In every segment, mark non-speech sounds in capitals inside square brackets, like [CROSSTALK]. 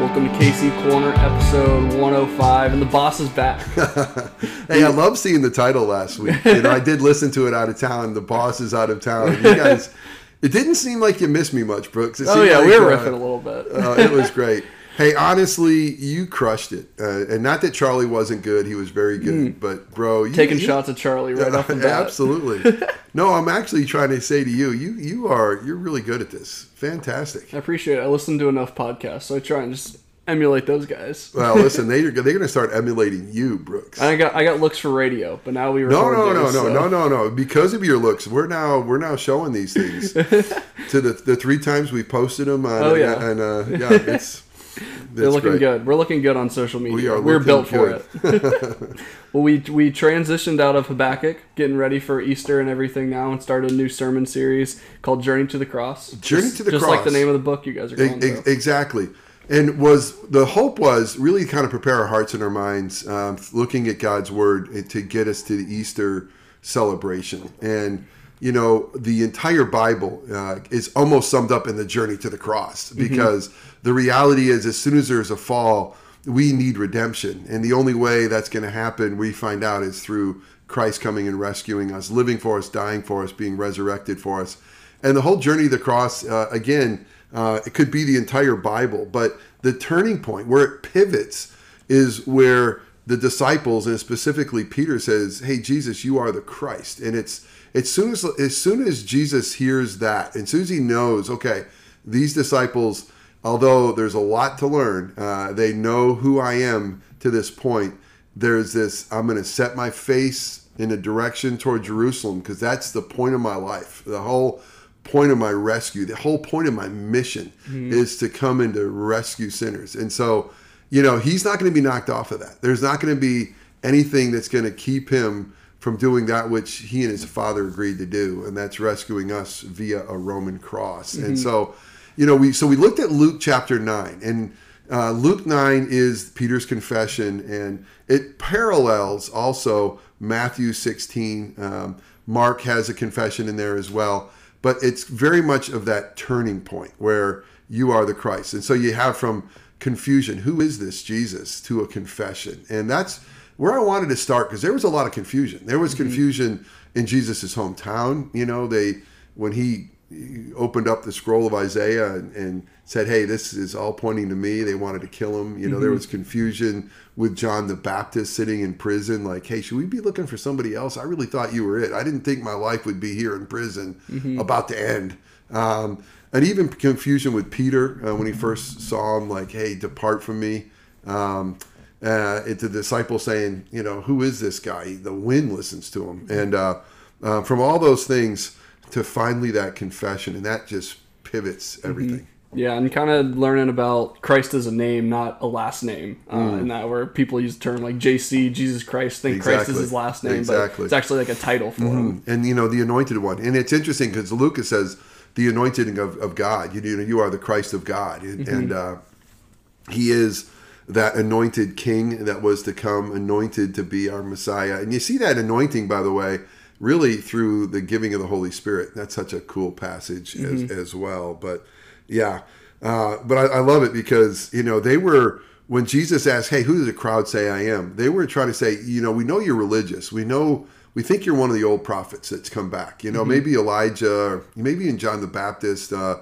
Welcome to KC Corner, episode 105, and the boss is back. [LAUGHS] hey, I love seeing the title last week. You know, I did listen to it out of town. The boss is out of town. You [LAUGHS] guys, it didn't seem like you missed me much, Brooks. It oh yeah, like, we were uh, riffing a little bit. [LAUGHS] uh, it was great. Hey, honestly, you crushed it. Uh, and not that Charlie wasn't good; he was very good. But bro, you, Mm. Taking you- shots at Charlie right off the bat. Absolutely. no, I'm actually trying to say to you, you you are you're really good at this. Fantastic. I appreciate it. I listen to enough podcasts, so I try and just emulate those guys. [LAUGHS] Well, listen, they are, they're going to start emulating you, Brooks. I got I got looks for radio, but now we No, no, no, no, so- no, no, no. Because of your looks, we're now we're now showing these things [LAUGHS] to the the three times we posted them. On, Oh, yeah. and uh, yeah, [LAUGHS] it's They're looking great. good. We're looking good on social media. We are We're built for it. well, we we transitioned out of Habakkuk, getting ready for Easter and everything now, and started a new sermon series called Journey to the Cross. Journey Just- to the just like the name of the book you guys are going Ex- through. And was the hope was really kind of prepare our hearts and our minds, um, looking at God's word to get us to the Easter celebration. And you know, the entire Bible uh, is almost summed up in the journey to the cross because the reality is, as soon as there's a fall, we need redemption, and the only way that's going to happen, we find out, is through Christ coming and rescuing us, living for us, dying for us, being resurrected for us. And the whole journey of the cross, uh, again, uh, it could be the entire Bible, but the turning point where it pivots is where the disciples and specifically Peter says, "Hey, Jesus, you are the Christ." And it's as soon as as soon as Jesus hears that, and as soon as he knows, okay, these disciples, although there's a lot to learn, uh, they know who I am to this point. There's this: I'm going to set my face in a direction toward Jerusalem because that's the point of my life. The whole point of my rescue, the whole point of my mission is to come and to rescue sinners. And so, you know, he's not going to be knocked off of that. There's not going to be anything that's going to keep him from doing that which he and his father agreed to do, and that's rescuing us via a Roman cross. And so, you know, we so we looked at Luke chapter nine, and uh, Luke nine is Peter's confession, and it parallels also Matthew sixteen. Um, Mark has a confession in there as well, but it's very much of that turning point where you are the Christ, and so you have from confusion, who is this Jesus, to a confession, and that's where I wanted to start because there was a lot of confusion. There was mm-hmm. confusion in Jesus' hometown. You know, they when he opened up the scroll of Isaiah and, and said, "Hey, this is all pointing to me." They wanted to kill him. You know, there was confusion with John the Baptist sitting in prison. Like, "Hey, should we be looking for somebody else?" I really thought you were it. I didn't think my life would be here in prison, about to end. Um, and even confusion with Peter uh, when he first saw him, like, "Hey, depart from me." Um, uh, the disciples saying, you know, who is this guy? The wind listens to him. And uh, uh, from all those things to finally that confession, and that just pivots everything. Yeah, and kind of learning about Christ as a name, not a last name, uh, Mm. and that where people use the term like JC, Jesus Christ, think Christ is his last name, Exactly. Mm-hmm. but it's actually like a title for him. And, you know, the anointed one. And it's interesting because Lucas says, the anointing of, of God. You, know, you are the Christ of God. And, and uh, he is that anointed king that was to come, anointed to be our Messiah. And you see that anointing, by the way, really through the giving of the Holy Spirit. That's such a cool passage as, as well. But yeah, uh, but I, I love it because, you know, they were, when Jesus asked, hey, who does the crowd say I am? They were trying to say, you know, we know you're religious. We know, we think you're one of the old prophets that's come back. You know, maybe Elijah, maybe in John the Baptist, uh,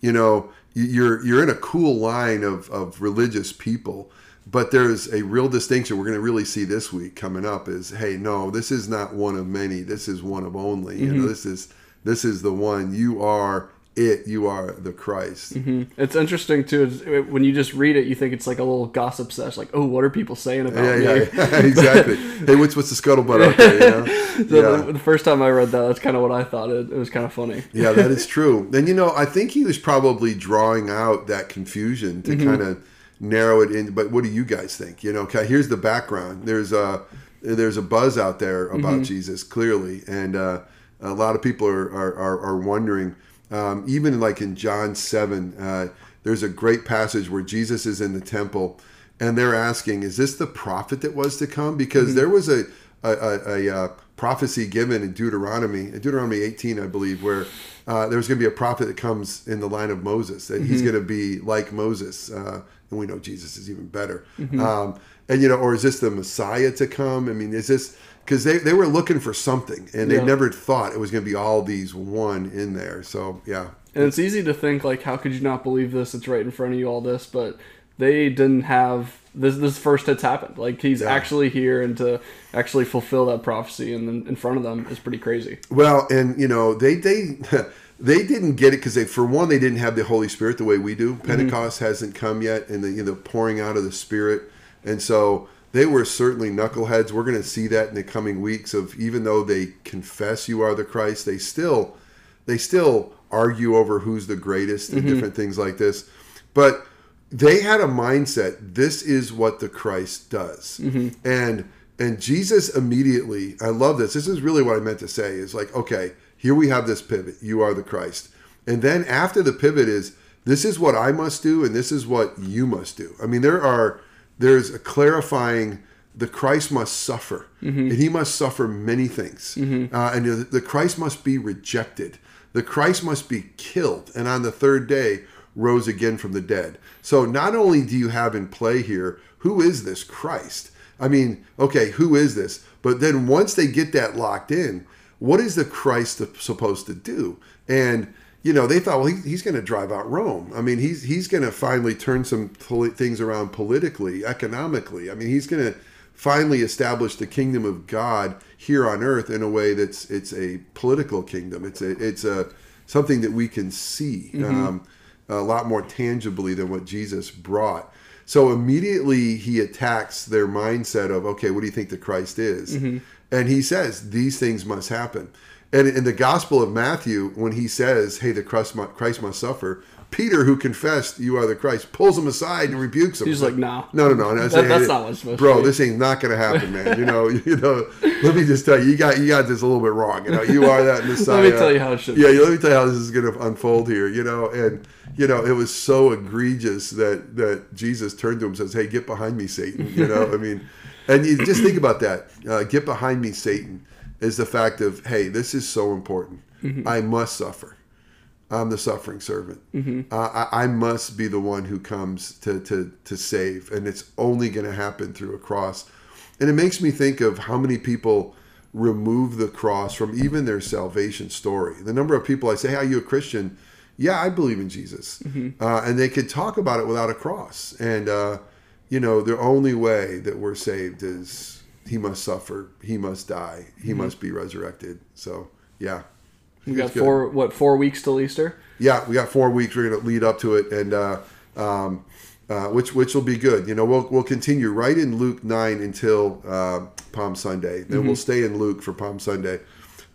you know, you're you're in a cool line of, of religious people but there's a real distinction we're going to really see this week coming up is hey no this is not one of many. This is one of only. You know mm-hmm. this is this is the one. You are it. You are the christ. Mm-hmm. It's interesting too. When you just read it, you think it's like a little gossip sesh, like, "Oh, what are people saying about yeah me?" yeah, [LAUGHS] yeah. [LAUGHS] Exactly. Hey what's what's the scuttlebutt out there you know? [LAUGHS] So yeah. the, the first time I read that, that's kind of what I thought. It, it was kind of funny. yeah, that is true. And you know, I think he was probably drawing out that confusion to mm-hmm. kind of narrow it in. But what do you guys think? You know, okay, here's the background. There's a there's a buzz out there about Jesus clearly, and uh, a lot of people are are, are, are wondering. Um, even like in John seven, uh, there's a great passage where Jesus is in the temple, and they're asking, "Is this the prophet that was to come?" Because there was a a, a, a uh, prophecy given in Deuteronomy, in Deuteronomy 18, I believe, where uh, there's going to be a prophet that comes in the line of Moses, and he's going to be like Moses. Uh, and we know Jesus is even better. Um, and you know, or is this the Messiah to come? I mean, is this because they, they were looking for something, and they Yeah. never thought it was going to be all these one in there. So yeah, And it's easy to think like, how could you not believe this? It's right in front of you, all this, but they didn't have this. This first has happened. Like he's Yeah. actually here, and to actually fulfill that prophecy and then in front of them is pretty crazy. Well, and you know they they [LAUGHS] they didn't get it because they for one they didn't have the Holy Spirit the way we do. Mm-hmm. Pentecost hasn't come yet, and the you know pouring out of the Spirit, and so they were certainly knuckleheads. We're going to see that in the coming weeks. Of even though they confess you are the Christ, they still they still argue over who's the greatest and mm-hmm. different things like this, but they had a mindset this is what the christ does. Mm-hmm. And and jesus immediately i love this this is really what i meant to say is like okay here we have this pivot you are the christ. And then after the pivot is this is what i must do and this is what you must do. I mean there are there's a clarifying the christ must suffer. Mm-hmm. And he must suffer many things. Mm-hmm. Uh, and the, the christ must be rejected. The christ must be killed. And on the third day rose again from the dead. So not only do you have in play here, who is this Christ? I mean, okay, who is this? But then once they get that locked in, what is the Christ supposed to do? And you know, they thought, well, he, he's going to drive out Rome. I mean, he's he's going to finally turn some poli- things around politically, economically. I mean, he's going to finally establish the kingdom of God here on earth in a way that's it's a political kingdom. It's a it's a something that we can see. Um, a lot more tangibly than what Jesus brought. So immediately he attacks their mindset of, okay, what do you think the Christ is? Mm-hmm. And he says, these things must happen. And in the Gospel of Matthew, when he says, hey, the Christ must, Christ must suffer, Peter, who confessed you are the Christ, pulls him aside and rebukes him. He's like, "No, no, no, no. That- that's "Hey, not what it's supposed to happen. bro, this ain't not gonna happen, [LAUGHS] man. You know, [LAUGHS] you know. Let me just tell you, you got you got this a little bit wrong. You know, you are that Messiah. [LAUGHS] Let me tell you how it should be. Yeah, let me tell you how this is gonna unfold here. You know, and you know, it was so egregious that that Jesus turned to him and says, "Hey, get behind me, Satan." You know, I mean, and you just think about that. Uh, get behind me, Satan. Is the fact of, hey, this is so important. Mm-hmm. I must suffer. I'm the suffering servant. Uh, I, I must be the one who comes to, to, to save, and it's only going to happen through a cross. And it makes me think of how many people remove the cross from even their salvation story. The number of people I say, hey, "Are you a Christian?" Yeah, I believe in Jesus, uh, and they could talk about it without a cross. And uh, you know, the only way that we're saved is He must suffer, He must die, He must be resurrected. So, yeah. We got four what four weeks till Easter. Yeah, we got four weeks. We're going to lead up to it, and uh, um, uh, which which will be good. You know, we'll we'll continue right in Luke nine until uh, Palm Sunday. Then we'll stay in Luke for Palm Sunday.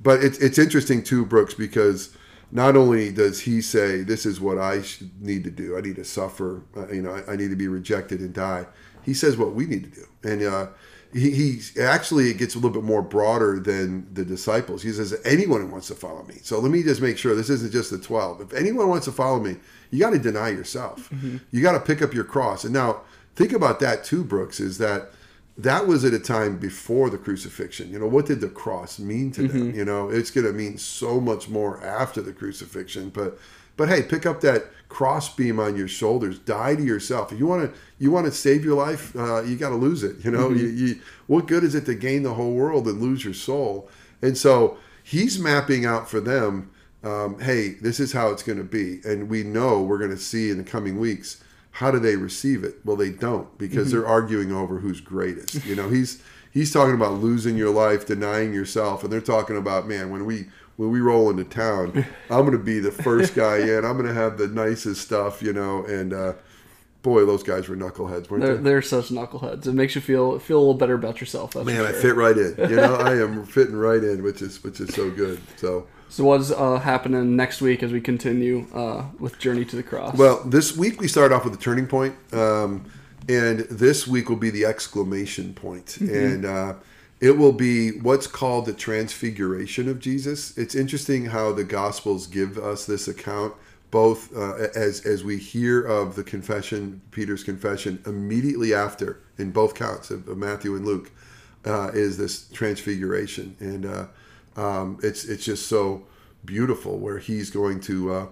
But it's it's interesting too, Brooks, because not only does he say this is what I need to do, I need to suffer. Uh, you know, I, I need to be rejected and die. He says what we need to do, and uh, he, he actually it gets a little bit more broader than the disciples. He says anyone who wants to follow me. So let me just make sure this isn't just the twelve. If anyone wants to follow me, you got to deny yourself. You got to pick up your cross. And now think about that too, Brooks. Is that that was at a time before the crucifixion. You know, what did the cross mean to them? You know, it's going to mean so much more after the crucifixion. But but hey, pick up that cross beam on your shoulders. Die to yourself. If you want to, you want to save your life. Uh, you got to lose it. You know, you, you, what good is it to gain the whole world and lose your soul? And so he's mapping out for them. Um, hey, this is how it's going to be, and we know we're going to see in the coming weeks. How do they receive it? Well, they don't because they're arguing over who's greatest. You know, he's he's talking about losing your life, denying yourself, and they're talking about man when we when we roll into town, [LAUGHS] I'm going to be the first guy in. I'm going to have the nicest stuff, you know. And uh, boy, those guys were knuckleheads, weren't They're, they? they're such knuckleheads. It makes you feel feel a little better about yourself. That's Man, for I fit right in. You know, I am [LAUGHS] fitting right in, which is which is so good. So. So what's uh, happening next week as we continue uh, with Journey to the Cross? Well, this week we start off with a turning point, um, and this week will be the exclamation point, and uh, it will be what's called the transfiguration of Jesus. It's interesting how the Gospels give us this account, both uh, as as we hear of the confession, Peter's confession, immediately after in both counts of, of Matthew and Luke. uh, is this transfiguration, and uh, um, it's it's just so beautiful where he's going to uh,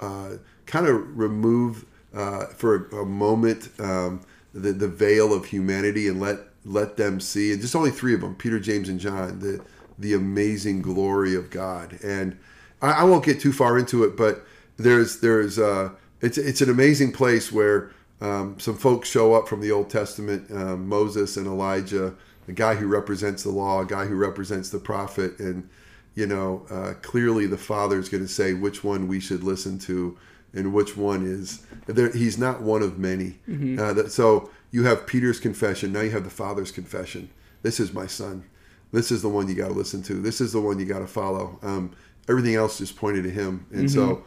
uh, kind of remove uh, for a, a moment um, the the veil of humanity and let let them see, and just only three of them, Peter, James, and John, the the amazing glory of God. And I, I won't get too far into it, but there's there's uh, it's it's an amazing place where um, some folks show up from the Old Testament, um, Moses and Elijah, a guy who represents the law, a guy who represents the prophet, and you know uh, clearly the Father is going to say which one we should listen to and which one is there, he's not one of many. Mm-hmm. Uh, that, so you have Peter's confession, now you have the Father's confession. This is my son. This is the one you got to listen to. This is the one you got to follow. Um, everything else just pointed to him, and Mm-hmm. so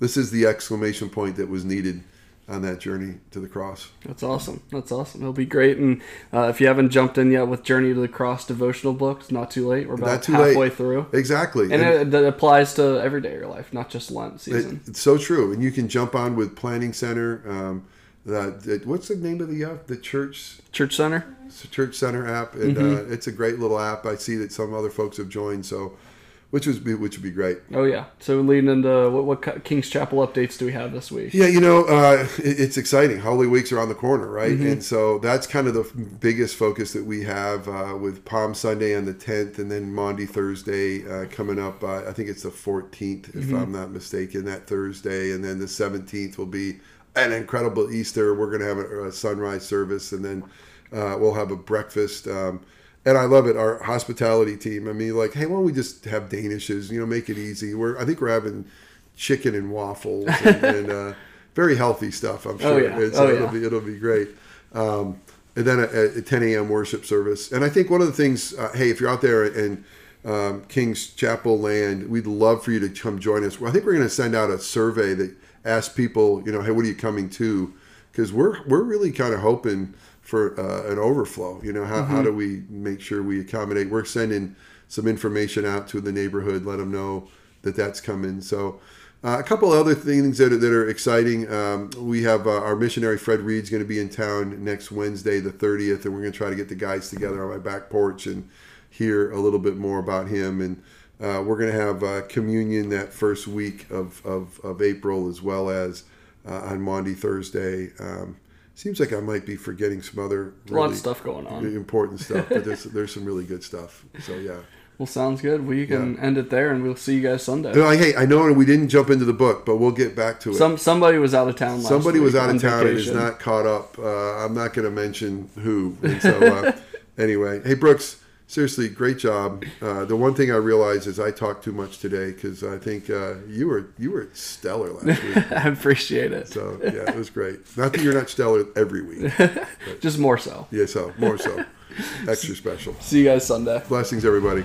this is the exclamation point that was needed on that journey to the cross. That's awesome. That's awesome. It'll be great. And uh, if you haven't jumped in yet with Journey to the Cross devotional books, not too late. We're about halfway late. through. Exactly. And it, that applies to every day of your life, not just Lent It- season. it's so true, and you can jump on with Planning Center. Um, what's the name of the app? The church Church Center? Church Center app, and Mm-hmm. uh, it's a great little app. I see that some other folks have joined, so which was which would be great. Oh, yeah. So leading into what, what King's Chapel updates do we have this week? Yeah, you know, uh, it, it's exciting. Holy Weeks are on the corner, right? Mm-hmm. And so that's kind of the biggest focus that we have uh, with Palm Sunday on the 10th, and then Maundy Thursday uh, coming up. Uh, I think it's the 14th, if Mm-hmm. I'm not mistaken, that Thursday, and then the 17th will be an incredible Easter. We're going to have a, a sunrise service, and then uh, we'll have a breakfast. Um, and I love it. Our hospitality team. I mean, like, hey, why don't we just have Danishes? You know, make it easy. We're I think we're having chicken and waffles and, [LAUGHS] and uh, very healthy stuff. I'm sure. yeah. It's, Oh, it'll yeah. be it'll be great. Um, and then at, at 10 a.m. worship service. And I think one of the things, uh, hey, if you're out there in um, King's Chapel land, we'd love for you to come join us. I think we're going to send out a survey that asks people, you know, hey, what are you coming to? Because we're we're really kind of hoping for uh, an overflow. You know, how, how do we make sure we accommodate? We're sending some information out to the neighborhood, let them know that that's coming. So. Uh, a couple other things that are, that are exciting. Um, we have uh, our missionary Fred Reed's going to be in town next Wednesday, the 30th, and we're going to try to get the guys together on my back porch and hear a little bit more about him. And uh, we're going to have uh, communion that first week of, of, of April as well as uh, on Maundy Thursday. Um, seems like I might be forgetting some other A lot really of stuff going on. important stuff, but there's, [LAUGHS] there's some really good stuff. So, yeah. Well, sounds good. We can end it there, and we'll see you guys Sunday. Hey, I know we didn't jump into the book, but we'll get back to it. Some somebody was out of town. Last Somebody was out of town and is not caught up. Uh, I'm not going to mention who. And so, uh, [LAUGHS] anyway, hey Brooks, seriously, great job. Uh, the one thing I realized is I talked too much today because I think uh, you were you were stellar last week. [LAUGHS] I appreciate it. So yeah, it was great. Not that you're not stellar every week. [LAUGHS] Just more so. Yeah, so more so, [LAUGHS] extra special. See you guys Sunday. Blessings, everybody.